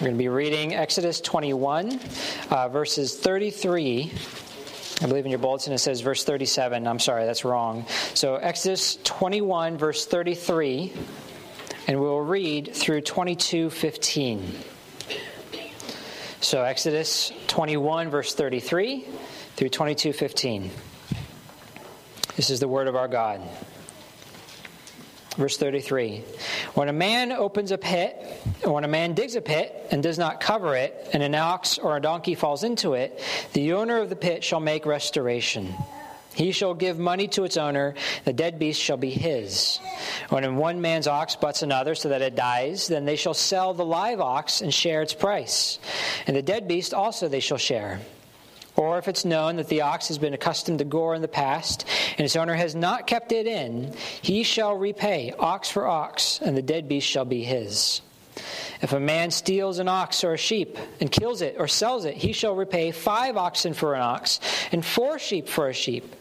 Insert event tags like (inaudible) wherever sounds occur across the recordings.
We're going to be reading Exodus 21, uh, verses 33. I believe in your bulletin it says verse 37. I'm sorry, that's wrong. So, Exodus 21, verse 33, and we'll read through 22:15. So, Exodus 21, verse 33 through 22:15. This is the word of our God. Verse 33 When a man opens a pit, or when a man digs a pit and does not cover it, and an ox or a donkey falls into it, the owner of the pit shall make restoration. He shall give money to its owner, the dead beast shall be his. When one man's ox butts another so that it dies, then they shall sell the live ox and share its price. And the dead beast also they shall share. Or if it's known that the ox has been accustomed to gore in the past, and its owner has not kept it in, he shall repay ox for ox, and the dead beast shall be his. If a man steals an ox or a sheep and kills it or sells it, he shall repay five oxen for an ox and four sheep for a sheep.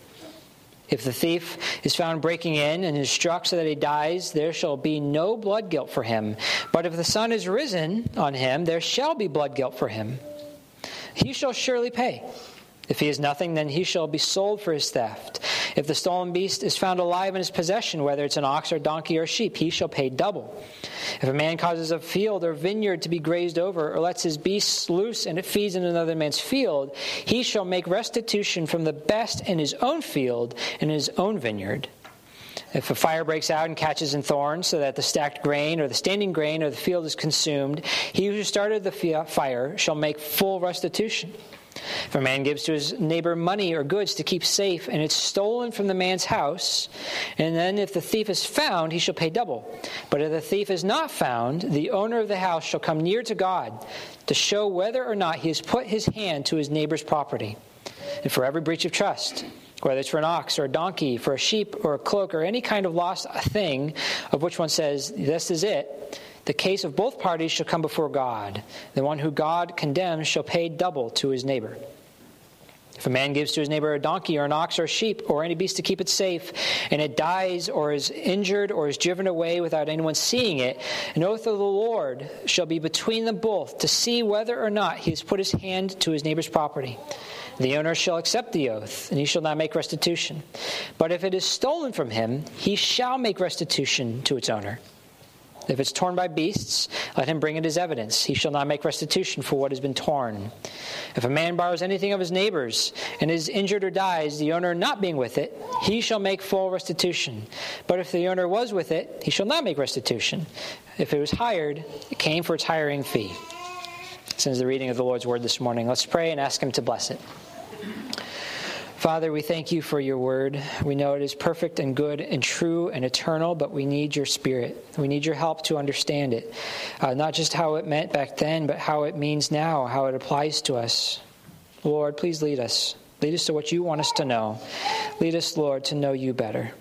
If the thief is found breaking in and is struck so that he dies, there shall be no blood guilt for him. But if the sun is risen on him, there shall be blood guilt for him he shall surely pay. If he is nothing, then he shall be sold for his theft. If the stolen beast is found alive in his possession, whether it's an ox or donkey or sheep, he shall pay double. If a man causes a field or vineyard to be grazed over, or lets his beasts loose and it feeds in another man's field, he shall make restitution from the best in his own field and his own vineyard. If a fire breaks out and catches in thorns, so that the stacked grain or the standing grain or the field is consumed, he who started the fire shall make full restitution. If a man gives to his neighbor money or goods to keep safe, and it's stolen from the man's house, and then if the thief is found, he shall pay double. But if the thief is not found, the owner of the house shall come near to God to show whether or not he has put his hand to his neighbor's property. And for every breach of trust, whether it's for an ox or a donkey, for a sheep or a cloak, or any kind of lost thing of which one says, This is it, the case of both parties shall come before God. The one who God condemns shall pay double to his neighbor. If a man gives to his neighbor a donkey or an ox or a sheep or any beast to keep it safe, and it dies or is injured or is driven away without anyone seeing it, an oath of the Lord shall be between them both to see whether or not he has put his hand to his neighbor's property. The owner shall accept the oath, and he shall not make restitution. But if it is stolen from him, he shall make restitution to its owner. If it's torn by beasts, let him bring it as evidence. He shall not make restitution for what has been torn. If a man borrows anything of his neighbor's and is injured or dies, the owner not being with it, he shall make full restitution. But if the owner was with it, he shall not make restitution. If it was hired, it came for its hiring fee. Since the reading of the Lord's word this morning, let's pray and ask him to bless it. Father, we thank you for your word. We know it is perfect and good and true and eternal, but we need your spirit. We need your help to understand it. Uh, not just how it meant back then, but how it means now, how it applies to us. Lord, please lead us. Lead us to what you want us to know. Lead us, Lord, to know you better.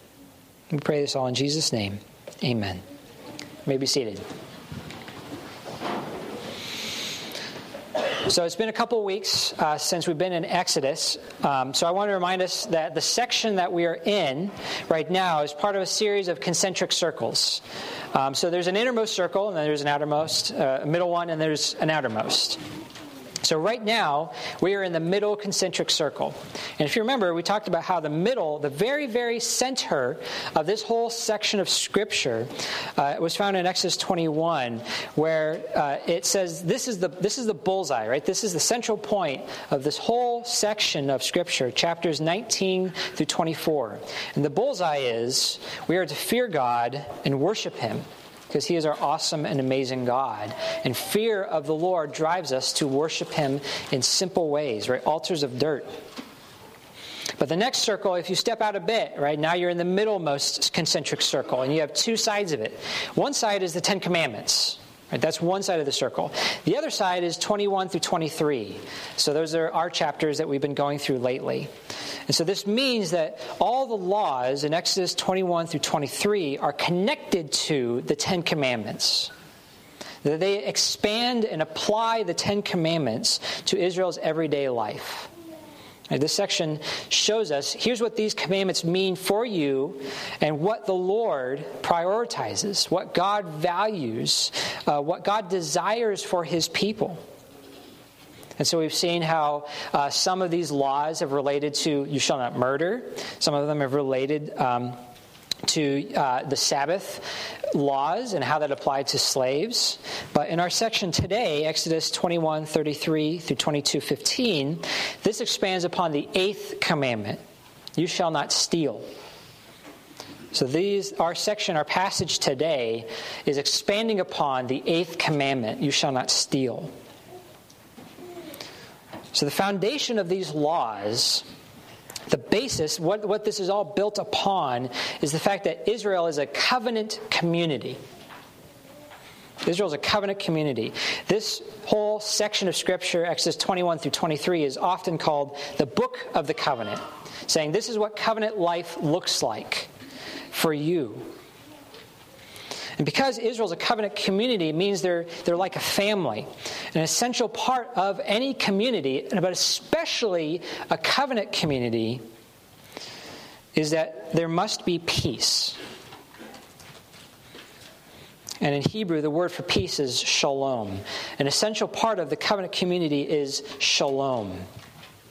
We pray this all in Jesus' name. Amen. You may be seated. So it's been a couple weeks uh, since we've been in Exodus. Um, so I want to remind us that the section that we are in right now is part of a series of concentric circles. Um, so there's an innermost circle, and then there's an outermost, uh, a middle one, and there's an outermost. So, right now, we are in the middle concentric circle. And if you remember, we talked about how the middle, the very, very center of this whole section of Scripture, uh, was found in Exodus 21, where uh, it says this is, the, this is the bullseye, right? This is the central point of this whole section of Scripture, chapters 19 through 24. And the bullseye is we are to fear God and worship Him because he is our awesome and amazing God. And fear of the Lord drives us to worship him in simple ways, right? Altars of dirt. But the next circle, if you step out a bit, right, now you're in the middlemost concentric circle, and you have two sides of it. One side is the Ten Commandments. Right, that's one side of the circle. The other side is 21 through 23. So those are our chapters that we've been going through lately. And so this means that all the laws in Exodus 21 through 23 are connected to the Ten Commandments. That they expand and apply the Ten Commandments to Israel's everyday life. Right, this section shows us here's what these commandments mean for you and what the Lord prioritizes, what God values, uh, what God desires for his people. And so we've seen how uh, some of these laws have related to you shall not murder, some of them have related. Um, to uh, the Sabbath laws and how that applied to slaves. But in our section today, Exodus 21 33 through 22 15, this expands upon the eighth commandment you shall not steal. So these our section, our passage today is expanding upon the eighth commandment, you shall not steal. So the foundation of these laws the basis, what, what this is all built upon, is the fact that Israel is a covenant community. Israel is a covenant community. This whole section of Scripture, Exodus 21 through 23, is often called the book of the covenant, saying this is what covenant life looks like for you. And because Israel is a covenant community, it means they're, they're like a family. An essential part of any community, and but especially a covenant community, is that there must be peace. And in Hebrew, the word for peace is shalom. An essential part of the covenant community is shalom.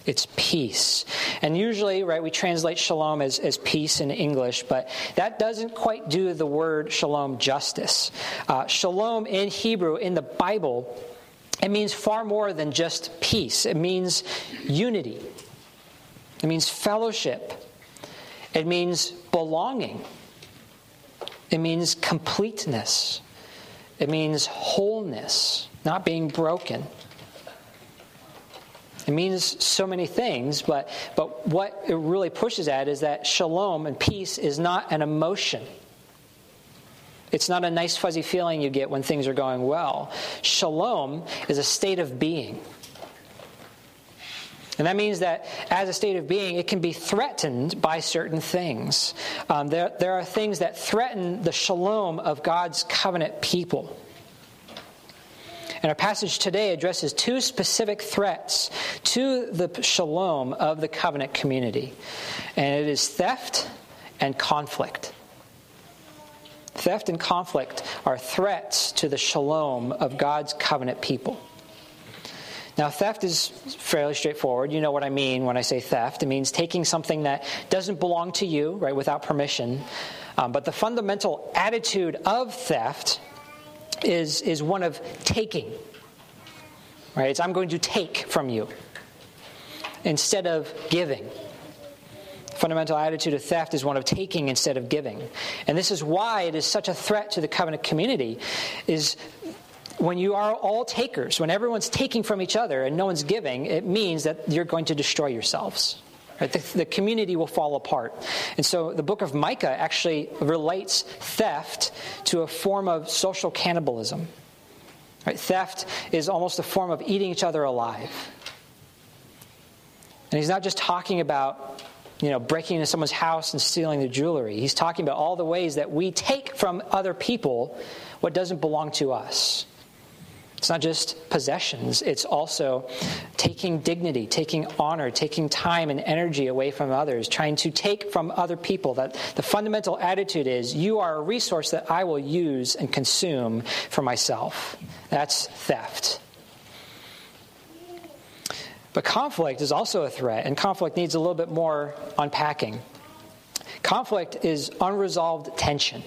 It's peace. And usually, right, we translate shalom as, as peace in English, but that doesn't quite do the word shalom justice. Uh, shalom in Hebrew, in the Bible, it means far more than just peace, it means unity, it means fellowship, it means belonging, it means completeness, it means wholeness, not being broken. It means so many things, but, but what it really pushes at is that shalom and peace is not an emotion. It's not a nice, fuzzy feeling you get when things are going well. Shalom is a state of being. And that means that as a state of being, it can be threatened by certain things. Um, there, there are things that threaten the shalom of God's covenant people. And our passage today addresses two specific threats to the shalom of the covenant community, and it is theft and conflict. Theft and conflict are threats to the shalom of God's covenant people. Now, theft is fairly straightforward. You know what I mean when I say theft. It means taking something that doesn't belong to you, right, without permission. Um, but the fundamental attitude of theft is, is one of taking. Right? It's I'm going to take from you instead of giving. fundamental attitude of theft is one of taking instead of giving. And this is why it is such a threat to the covenant community is when you are all takers, when everyone's taking from each other and no one's giving, it means that you're going to destroy yourselves. Right? The, the, community will fall apart. And so the book of Micah actually relates theft to a form of social cannibalism. Right? Theft is almost a form of eating each other alive. And he's not just talking about you know, breaking into someone's house and stealing their jewelry. He's talking about all the ways that we take from other people what doesn't belong to us. It's not just possessions, it's also taking dignity, taking honor, taking time and energy away from others, trying to take from other people. That the fundamental attitude is you are a resource that I will use and consume for myself. That's theft. But conflict is also a threat, and conflict needs a little bit more unpacking. Conflict is unresolved tension.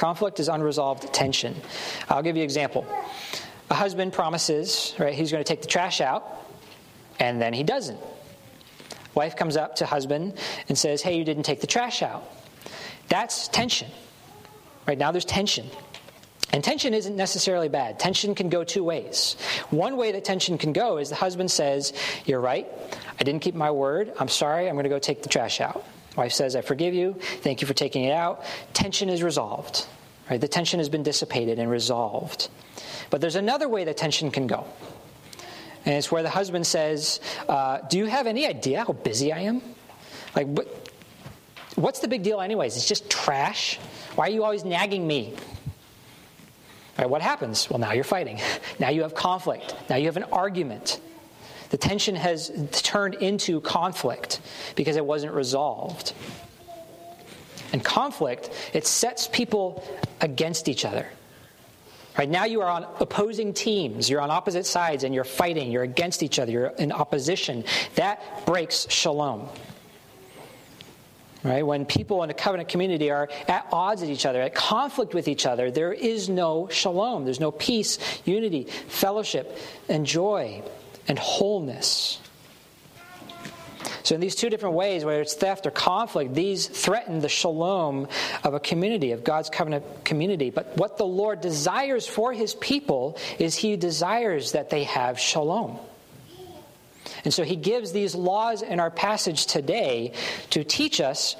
Conflict is unresolved tension. I'll give you an example. A husband promises, right, he's going to take the trash out, and then he doesn't. Wife comes up to husband and says, Hey, you didn't take the trash out. That's tension. Right now, there's tension. And tension isn't necessarily bad. Tension can go two ways. One way that tension can go is the husband says, You're right. I didn't keep my word. I'm sorry. I'm going to go take the trash out. Wife says, I forgive you. Thank you for taking it out. Tension is resolved. Right? The tension has been dissipated and resolved. But there's another way that tension can go. And it's where the husband says, uh, Do you have any idea how busy I am? Like, what, what's the big deal, anyways? It's just trash. Why are you always nagging me? Right, what happens? Well, now you're fighting. (laughs) Now you have conflict. Now you have an argument. The tension has turned into conflict because it wasn't resolved. And conflict, it sets people against each other. Right now, you are on opposing teams. You're on opposite sides and you're fighting. You're against each other. You're in opposition. That breaks shalom. Right? When people in a covenant community are at odds with each other, at conflict with each other, there is no shalom. There's no peace, unity, fellowship, and joy and wholeness. So, in these two different ways, whether it's theft or conflict, these threaten the shalom of a community, of God's covenant community. But what the Lord desires for his people is he desires that they have shalom. And so he gives these laws in our passage today to teach us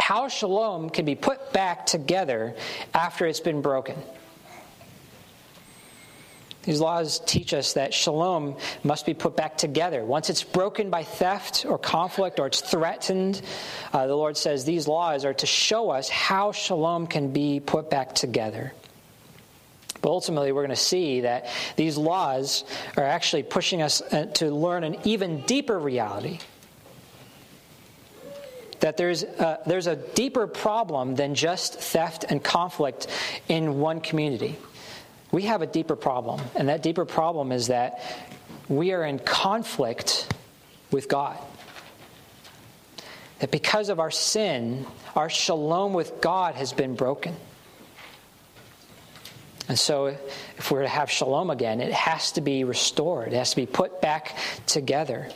how shalom can be put back together after it's been broken. These laws teach us that shalom must be put back together. Once it's broken by theft or conflict or it's threatened, uh, the Lord says these laws are to show us how shalom can be put back together. But ultimately, we're going to see that these laws are actually pushing us uh, to learn an even deeper reality. That there's a, there's a deeper problem than just theft and conflict in one community we have a deeper problem. And that deeper problem is that we are in conflict with God. That because of our sin, our shalom with God has been broken. And so, if we're to have shalom again, it has to be restored, it has to be put back together.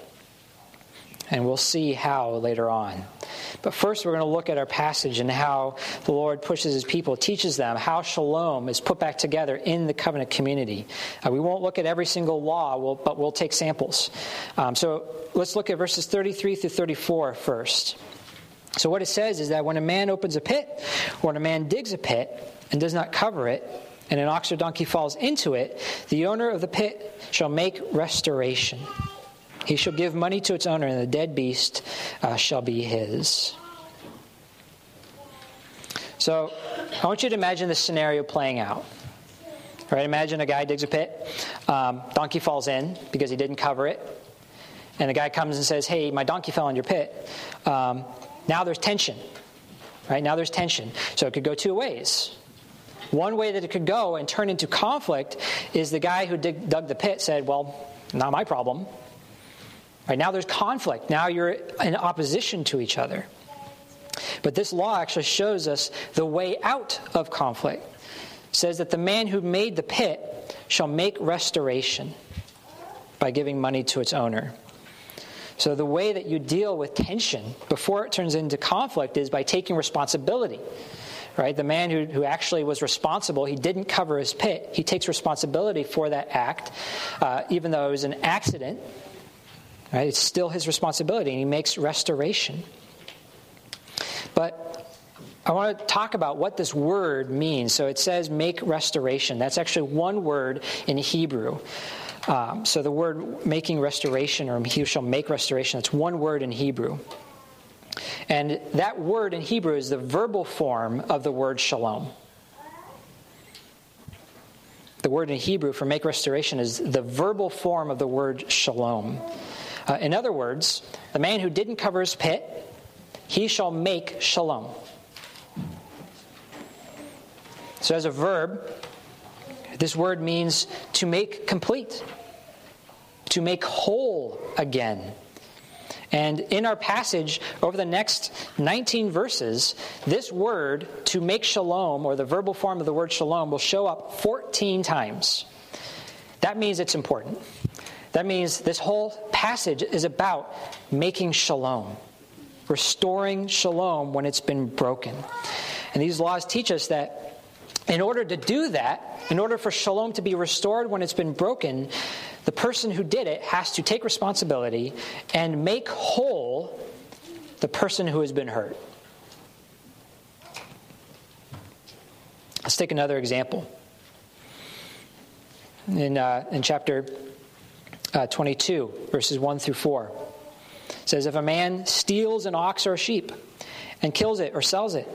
And we'll see how later on. But first, we're going to look at our passage and how the Lord pushes his people, teaches them how shalom is put back together in the covenant community. Uh, we won't look at every single law, we'll, but we'll take samples. Um, so let's look at verses 33 through 34 first. So, what it says is that when a man opens a pit, or when a man digs a pit and does not cover it, and an ox or donkey falls into it, the owner of the pit shall make restoration. He shall give money to its owner, and the dead beast uh, shall be his. So I want you to imagine this scenario playing out. Right? Imagine a guy digs a pit, um, donkey falls in because he didn't cover it, and the guy comes and says, "Hey, my donkey fell in your pit." Um, now there's tension. Right now there's tension. So it could go two ways. One way that it could go and turn into conflict is the guy who dig, dug the pit said, "Well, not my problem. Right now there's conflict. Now you're in opposition to each other. But this law actually shows us the way out of conflict. It says that the man who made the pit shall make restoration by giving money to its owner. So the way that you deal with tension before it turns into conflict is by taking responsibility. Right? The man who, who actually was responsible, he didn't cover his pit. He takes responsibility for that act, uh, even though it was an accident Right? It's still his responsibility, and he makes restoration. But I want to talk about what this word means. So it says make restoration. That's actually one word in Hebrew. Um, so the word making restoration, or he shall make restoration, that's one word in Hebrew. And that word in Hebrew is the verbal form of the word shalom. The word in Hebrew for make restoration is the verbal form of the word shalom. Uh, in other words, the man who didn't cover his pit, he shall make shalom. So, as a verb, this word means to make complete, to make whole again. And in our passage, over the next 19 verses, this word, to make shalom, or the verbal form of the word shalom, will show up 14 times. That means it's important. That means this whole passage is about making shalom, restoring shalom when it's been broken. And these laws teach us that in order to do that, in order for shalom to be restored when it's been broken, the person who did it has to take responsibility and make whole the person who has been hurt. Let's take another example. In, uh, in chapter uh, 22, verses 1 through 4. It says, If a man steals an ox or a sheep and kills it or sells it,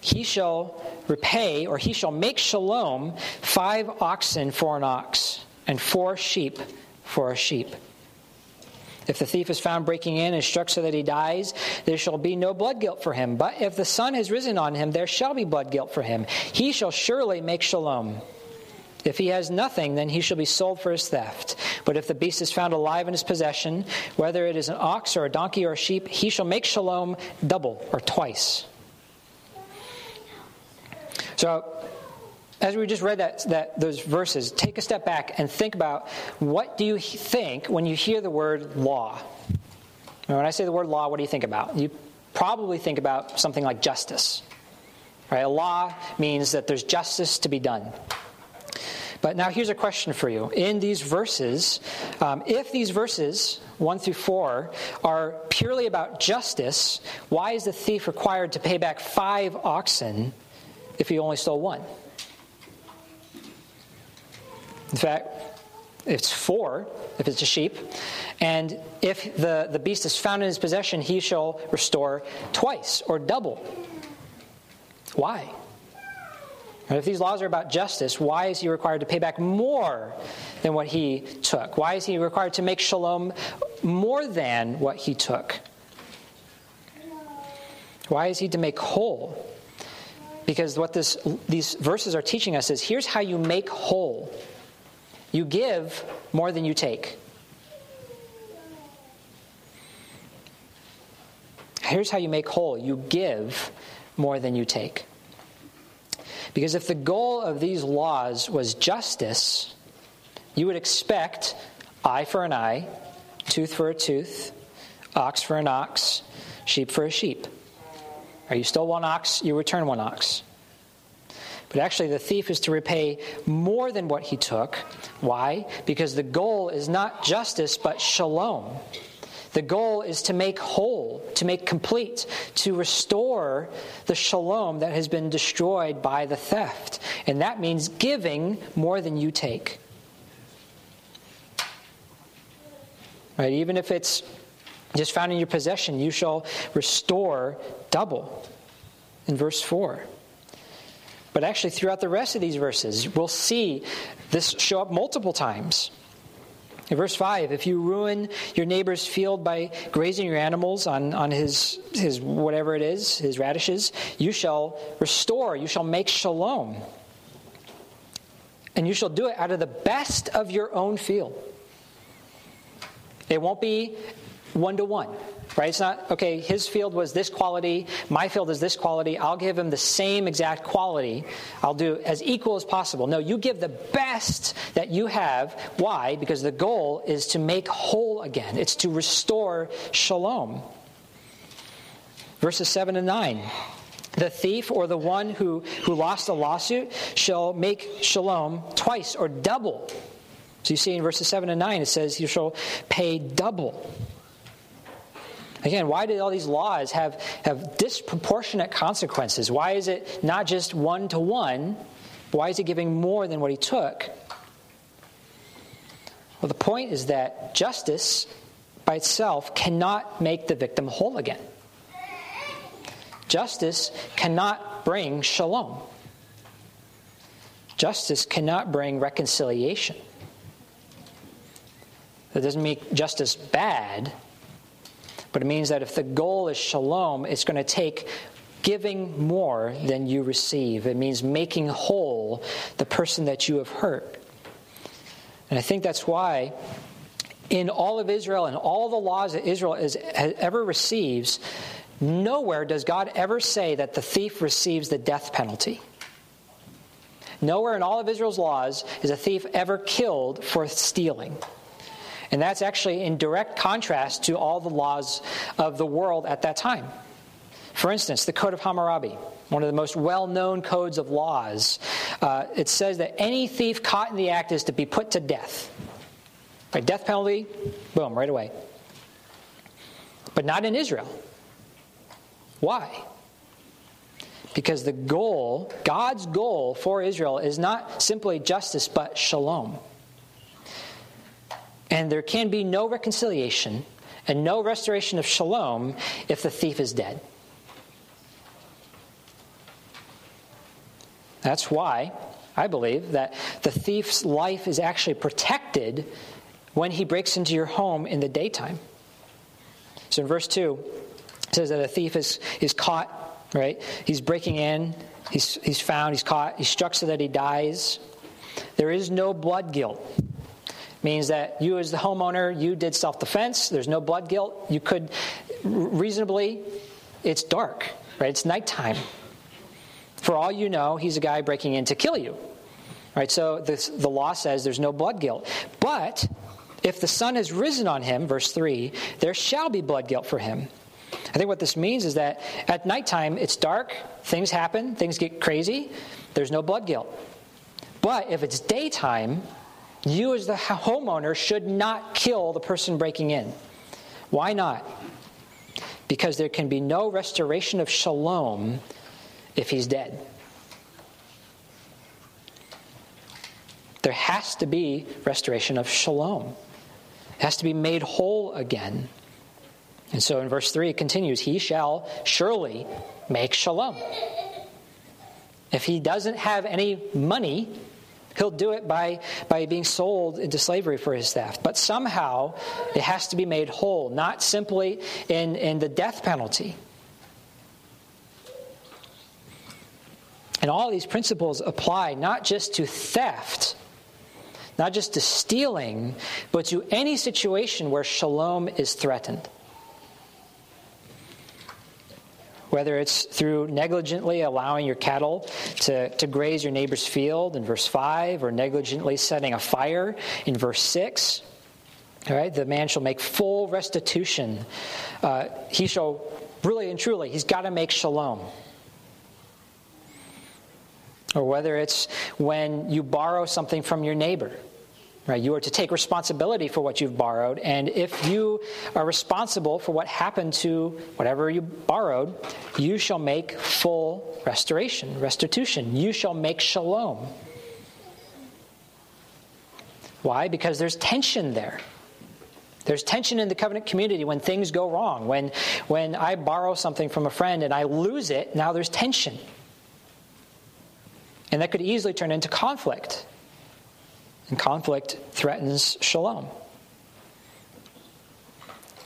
he shall repay or he shall make shalom five oxen for an ox and four sheep for a sheep. If the thief is found breaking in and struck so that he dies, there shall be no blood guilt for him. But if the sun has risen on him, there shall be blood guilt for him. He shall surely make shalom. If he has nothing, then he shall be sold for his theft. But if the beast is found alive in his possession, whether it is an ox or a donkey or a sheep, he shall make shalom double or twice. So, as we just read that, that those verses, take a step back and think about what do you think when you hear the word law? When I say the word law, what do you think about? You probably think about something like justice. Right? A law means that there's justice to be done. But now here's a question for you. In these verses, um, if these verses, 1 through 4, are purely about justice, why is the thief required to pay back five oxen if he only stole one? In fact, it's four if it's a sheep. And if the, the beast is found in his possession, he shall restore twice or double. Why? If these laws are about justice, why is he required to pay back more than what he took? Why is he required to make shalom more than what he took? Why is he to make whole? Because what this, these verses are teaching us is here's how you make whole you give more than you take. Here's how you make whole you give more than you take. Because if the goal of these laws was justice, you would expect eye for an eye, tooth for a tooth, ox for an ox, sheep for a sheep. Are you still one ox? You return one ox. But actually, the thief is to repay more than what he took. Why? Because the goal is not justice, but shalom. The goal is to make whole, to make complete, to restore the shalom that has been destroyed by the theft. And that means giving more than you take. Right? Even if it's just found in your possession, you shall restore double. In verse 4. But actually, throughout the rest of these verses, we'll see this show up multiple times. In verse 5, if you ruin your neighbor's field by grazing your animals on, on his, his whatever it is, his radishes, you shall restore, you shall make shalom. And you shall do it out of the best of your own field. It won't be one to one. Right? It's not, okay, his field was this quality, my field is this quality, I'll give him the same exact quality. I'll do as equal as possible. No, you give the best that you have. Why? Because the goal is to make whole again, it's to restore shalom. Verses 7 and 9. The thief or the one who, who lost a lawsuit shall make shalom twice or double. So you see in verses 7 and 9, it says you shall pay double. Again, why did all these laws have, have disproportionate consequences? Why is it not just one to one? Why is it giving more than what he took? Well, the point is that justice by itself cannot make the victim whole again. Justice cannot bring shalom. Justice cannot bring reconciliation. That doesn't make justice bad, but it means that if the goal is shalom, it's going to take giving more than you receive. It means making whole the person that you have hurt. And I think that's why in all of Israel and all the laws that Israel has, ever receives, nowhere does God ever say that the thief receives the death penalty. Nowhere in all of Israel's laws is a thief ever killed for stealing. And that's actually in direct contrast to all the laws of the world at that time. For instance, the Code of Hammurabi, one of the most well known codes of laws, uh, it says that any thief caught in the act is to be put to death. Right, death penalty, boom, right away. But not in Israel. Why? Because the goal, God's goal for Israel, is not simply justice, but shalom. And there can be no reconciliation and no restoration of shalom if the thief is dead. That's why I believe that the thief's life is actually protected when he breaks into your home in the daytime. So in verse 2, it says that a thief is, is caught, right? He's breaking in, he's, he's found, he's caught, he's struck so that he dies. There is no blood guilt. Means that you, as the homeowner, you did self defense. There's no blood guilt. You could reasonably, it's dark, right? It's nighttime. For all you know, he's a guy breaking in to kill you. Right? So this, the law says there's no blood guilt. But if the sun has risen on him, verse 3, there shall be blood guilt for him. I think what this means is that at nighttime, it's dark, things happen, things get crazy, there's no blood guilt. But if it's daytime, you as the homeowner should not kill the person breaking in. Why not? Because there can be no restoration of shalom if he's dead. There has to be restoration of shalom. It has to be made whole again. And so in verse 3 it continues He shall surely make shalom. If he doesn't have any money, he'll do it by, by being sold into slavery for his theft. But somehow it has to be made whole, not simply in, in the death penalty. And all these principles apply not just to theft, not just to stealing, but to any situation where shalom is threatened. Whether it's through negligently allowing your cattle to, to graze your neighbor's field in verse 5, or negligently setting a fire in verse 6. All right, the man shall make full restitution. Uh, he shall, really and truly, he's got to make shalom or whether it's when you borrow something from your neighbor Right? You are to take responsibility for what you've borrowed, and if you are responsible for what happened to whatever you borrowed, you shall make full restoration, restitution. You shall make shalom. Why? Because there's tension there. There's tension in the covenant community when things go wrong. When, when I borrow something from a friend and I lose it, now there's tension. And that could easily turn into conflict. And conflict threatens shalom.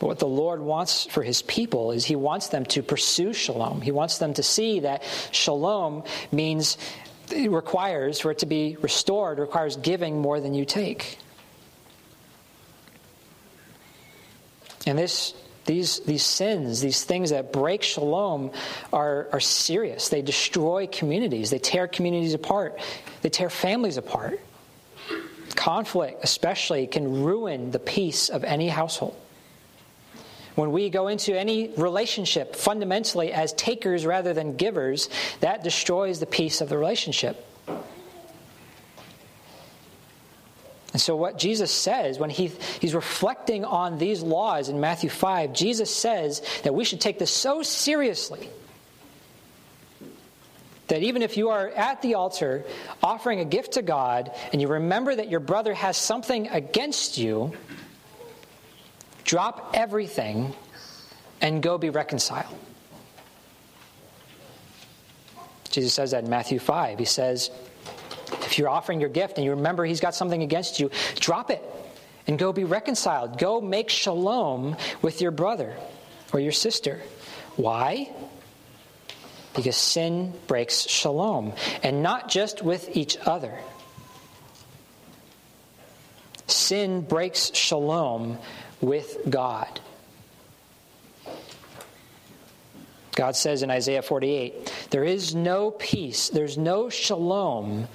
But what the Lord wants for his people is he wants them to pursue shalom. He wants them to see that shalom means it requires for it to be restored requires giving more than you take. And this these, these sins, these things that break shalom, are, are serious. They destroy communities, they tear communities apart, they tear families apart. Conflict, especially, can ruin the peace of any household. When we go into any relationship fundamentally as takers rather than givers, that destroys the peace of the relationship. And so, what Jesus says when he, he's reflecting on these laws in Matthew 5, Jesus says that we should take this so seriously that even if you are at the altar offering a gift to God and you remember that your brother has something against you, drop everything and go be reconciled. Jesus says that in Matthew 5. He says, if you're offering your gift and you remember he's got something against you, drop it and go be reconciled. Go make shalom with your brother or your sister. Why? Because sin breaks shalom, and not just with each other. Sin breaks shalom with God. God says in Isaiah 48 there is no peace, there's no shalom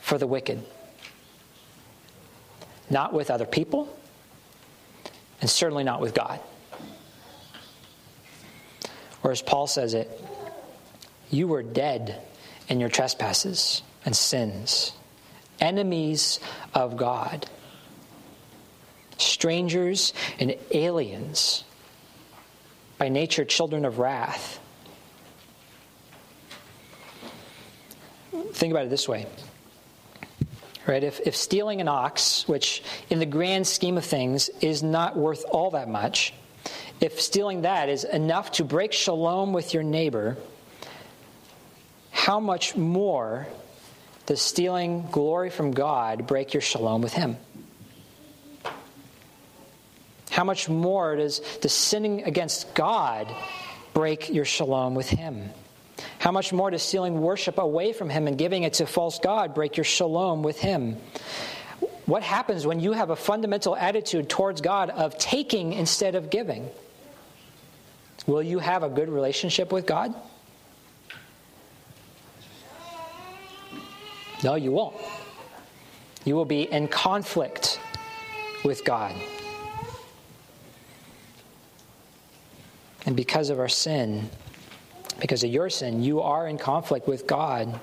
for the wicked. Not with other people, and certainly not with God. Or as Paul says it, you were dead in your trespasses and sins, enemies of God, strangers and aliens, by nature children of wrath. Think about it this way. Right? If, if stealing an ox, which in the grand scheme of things is not worth all that much, if stealing that is enough to break shalom with your neighbor, how much more does stealing glory from God break your shalom with Him? How much more does the sinning against God break your shalom with Him? How much more does stealing worship away from Him and giving it to false God break your shalom with Him? What happens when you have a fundamental attitude towards God of taking instead of giving? Will you have a good relationship with God? No, you won't. You will be in conflict with God. And because of our sin, because of your sin, you are in conflict with God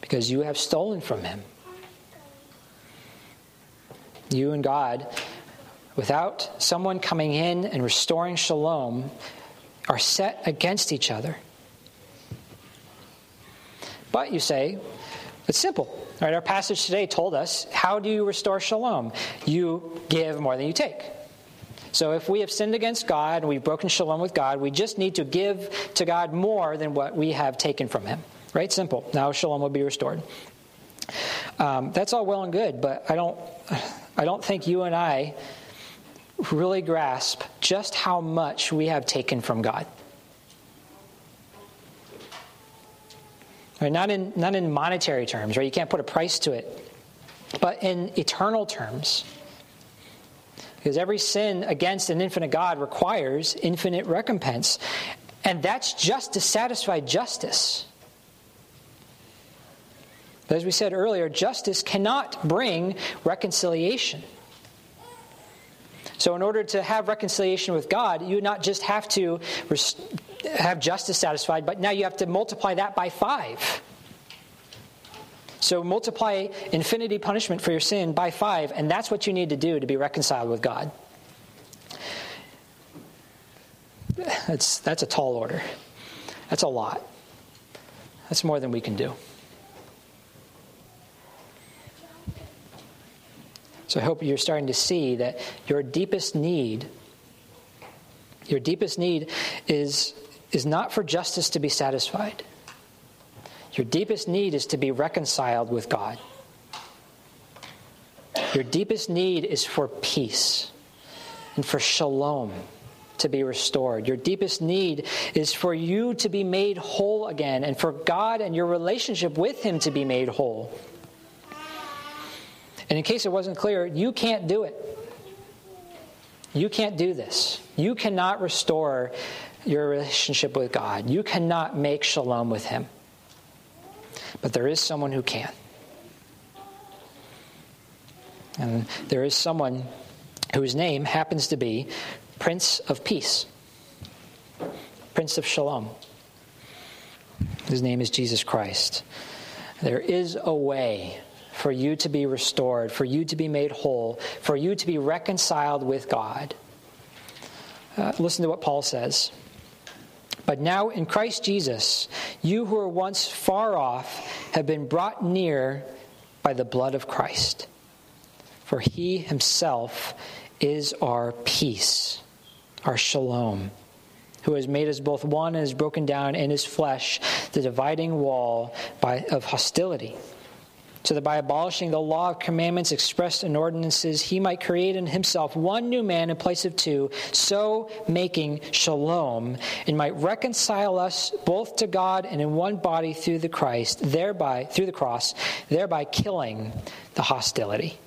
because you have stolen from Him. You and God, without someone coming in and restoring shalom, are set against each other. But you say, it's simple. Right? Our passage today told us how do you restore shalom? You give more than you take. So if we have sinned against God and we've broken shalom with God, we just need to give to God more than what we have taken from Him. Right? Simple. Now shalom will be restored. Um, that's all well and good, but I don't, I don't think you and I really grasp just how much we have taken from God. Right? Not, in, not in monetary terms, right? You can't put a price to it, but in eternal terms. Because every sin against an infinite God requires infinite recompense. And that's just to satisfy justice. But as we said earlier, justice cannot bring reconciliation. So, in order to have reconciliation with God, you would not just have to have justice satisfied, but now you have to multiply that by five. So, multiply infinity punishment for your sin by five, and that's what you need to do to be reconciled with God. That's, that's a tall order. That's a lot. That's more than we can do. So I hope you're starting to see that your deepest need, your deepest need is, is not for justice to be satisfied. Your deepest need is to be reconciled with God. Your deepest need is for peace and for shalom to be restored. Your deepest need is for you to be made whole again and for God and your relationship with Him to be made whole. And in case it wasn't clear, you can't do it. You can't do this. You cannot restore your relationship with God. You cannot make shalom with Him. But there is someone who can. And there is someone whose name happens to be Prince of Peace, Prince of Shalom. His name is Jesus Christ. There is a way for you to be restored, for you to be made whole, for you to be reconciled with God. Uh, listen to what Paul says. But now in Christ Jesus, you who were once far off have been brought near by the blood of Christ. For he himself is our peace, our shalom, who has made us both one and has broken down in his flesh the dividing wall by, of hostility so that by abolishing the law of commandments expressed in ordinances, he might create in himself one new man in place of two, so making shalom, and might reconcile us both to God and in one body through the Christ, thereby through the cross, thereby killing the hostility.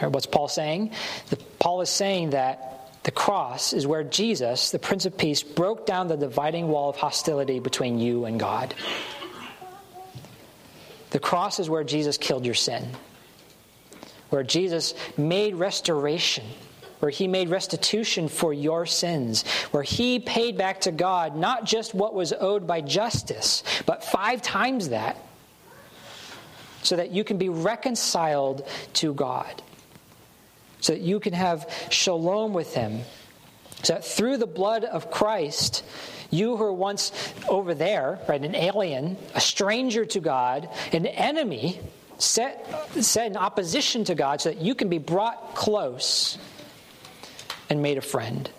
What's Paul saying? The, Paul is saying that the cross is where Jesus, the Prince of Peace, broke down the dividing wall of hostility between you and God. The cross is where Jesus killed your sin, where Jesus made restoration, where he made restitution for your sins, where he paid back to God not just what was owed by justice, but five times that, so that you can be reconciled to God, so that you can have shalom with him, so that through the blood of Christ, you who were once over there, right, an alien, a stranger to God, an enemy, set, set in opposition to God so that you can be brought close and made a friend.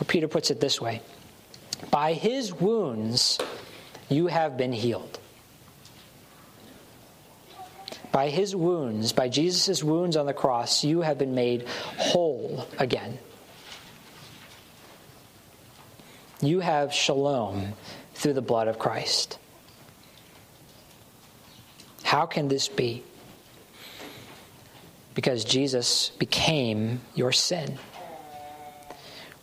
Or Peter puts it this way By his wounds you have been healed. By his wounds, by Jesus' wounds on the cross, you have been made whole again. You have shalom through the blood of Christ. How can this be? Because Jesus became your sin.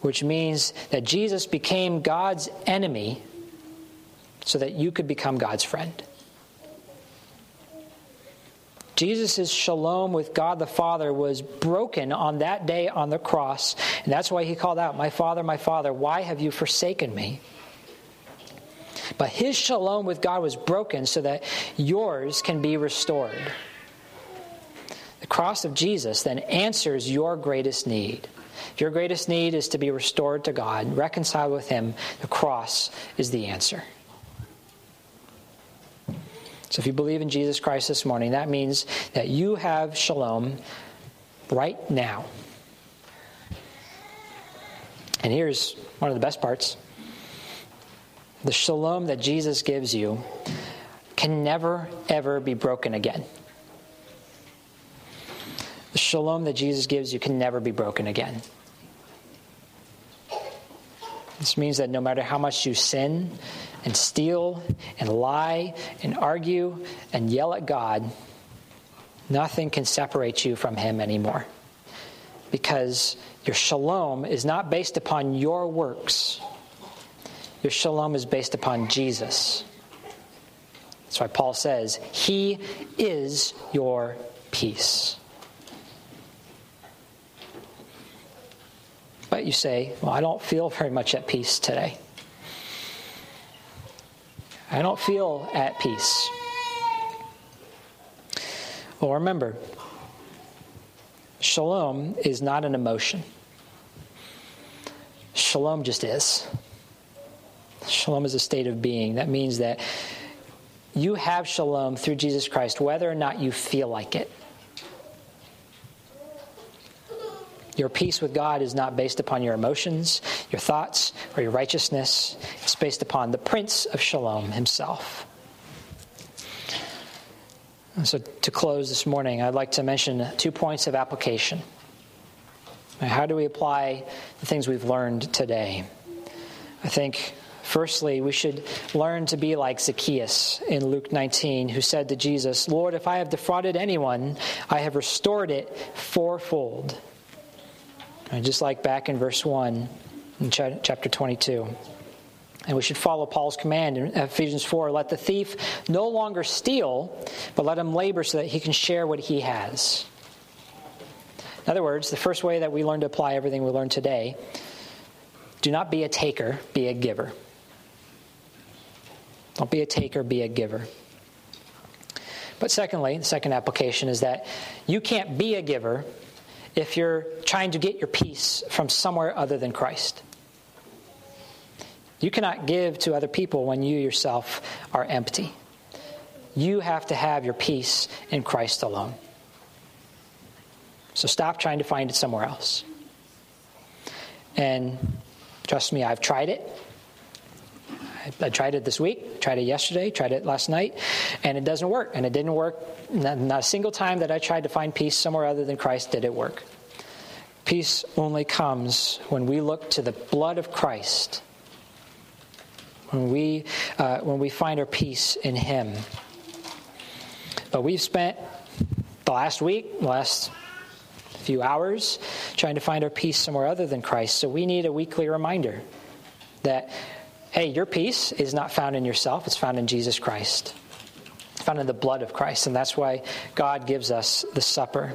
Which means that Jesus became God's enemy so that you could become God's friend. Jesus' shalom with God the Father was broken on that day on the cross. And that's why he called out, My Father, my Father, why have you forsaken me? But his shalom with God was broken so that yours can be restored. The cross of Jesus then answers your greatest need. Your greatest need is to be restored to God, reconciled with Him, the cross is the answer. So if you believe in Jesus Christ this morning, that means that you have shalom right now. And here's one of the best parts the shalom that Jesus gives you can never, ever be broken again. The shalom that Jesus gives you can never be broken again. This means that no matter how much you sin and steal and lie and argue and yell at God, nothing can separate you from Him anymore. Because your shalom is not based upon your works your shalom is based upon Jesus. That's why Paul says, He is your peace. But you say, Well, I don't feel very much at peace today. I don't feel at peace. Well, remember, shalom is not an emotion, shalom just is. Shalom is a state of being. That means that you have shalom through Jesus Christ, whether or not you feel like it. Your peace with God is not based upon your emotions, your thoughts, or your righteousness. It's based upon the Prince of Shalom himself. So, to close this morning, I'd like to mention two points of application. How do we apply the things we've learned today? I think Firstly, we should learn to be like Zacchaeus in Luke 19, who said to Jesus, Lord, if I have defrauded anyone, I have restored it fourfold. And just like back in verse 1 in chapter 22. And we should follow Paul's command in Ephesians 4 let the thief no longer steal, but let him labor so that he can share what he has. In other words, the first way that we learn to apply everything we learned today do not be a taker, be a giver. Don't be a taker, be a giver. But secondly, the second application is that you can't be a giver if you're trying to get your peace from somewhere other than Christ. You cannot give to other people when you yourself are empty. You have to have your peace in Christ alone. So stop trying to find it somewhere else. And trust me, I've tried it. I, tried it this week, tried it yesterday, tried it last night, and it doesn't work. And it didn't work. Not, not a single time that I tried to find peace somewhere other than Christ did it work. Peace only comes when we look to the blood of Christ. When we, uh, when we find our peace in Him. But we've spent the last week, the last few hours, trying to find our peace somewhere other than Christ. So we need a weekly reminder that hey, your peace is not found in yourself, it's found in Jesus Christ. It's found in the blood of Christ. And that's why God gives us the supper.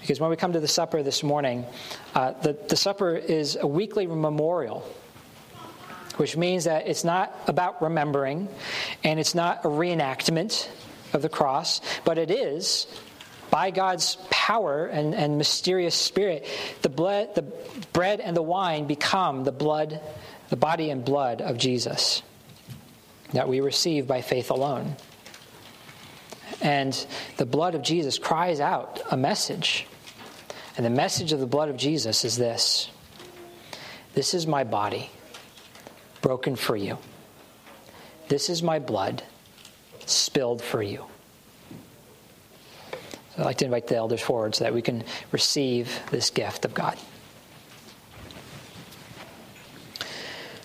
Because when we come to the supper this morning, uh, the, the supper is a weekly memorial which means that it's not about remembering and it's not a reenactment of the cross, but it is by God's power and, and mysterious spirit, the, blood, the bread and the wine become the blood the body and blood of Jesus that we receive by faith alone. And the blood of Jesus cries out a message. And the message of the blood of Jesus is this This is my body, broken for you. This is my blood, spilled for you. I'd like to invite the elders forward so that we can receive this gift of God.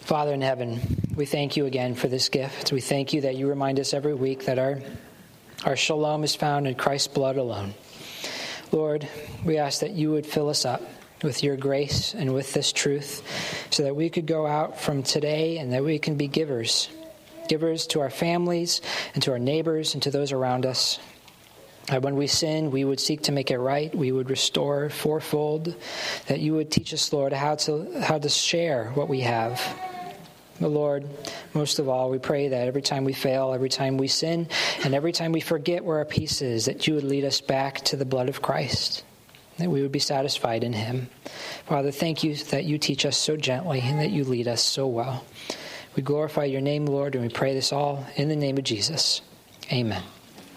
Father in heaven, we thank you again for this gift. We thank you that you remind us every week that our, our shalom is found in Christ's blood alone. Lord, we ask that you would fill us up with your grace and with this truth so that we could go out from today and that we can be givers. Givers to our families and to our neighbors and to those around us. That when we sin, we would seek to make it right. We would restore fourfold. That you would teach us, Lord, how to how to share what we have but Lord, most of all, we pray that every time we fail, every time we sin, and every time we forget where our peace is, that you would lead us back to the blood of Christ, that we would be satisfied in him. Father, thank you that you teach us so gently and that you lead us so well. We glorify your name, Lord, and we pray this all in the name of Jesus. Amen.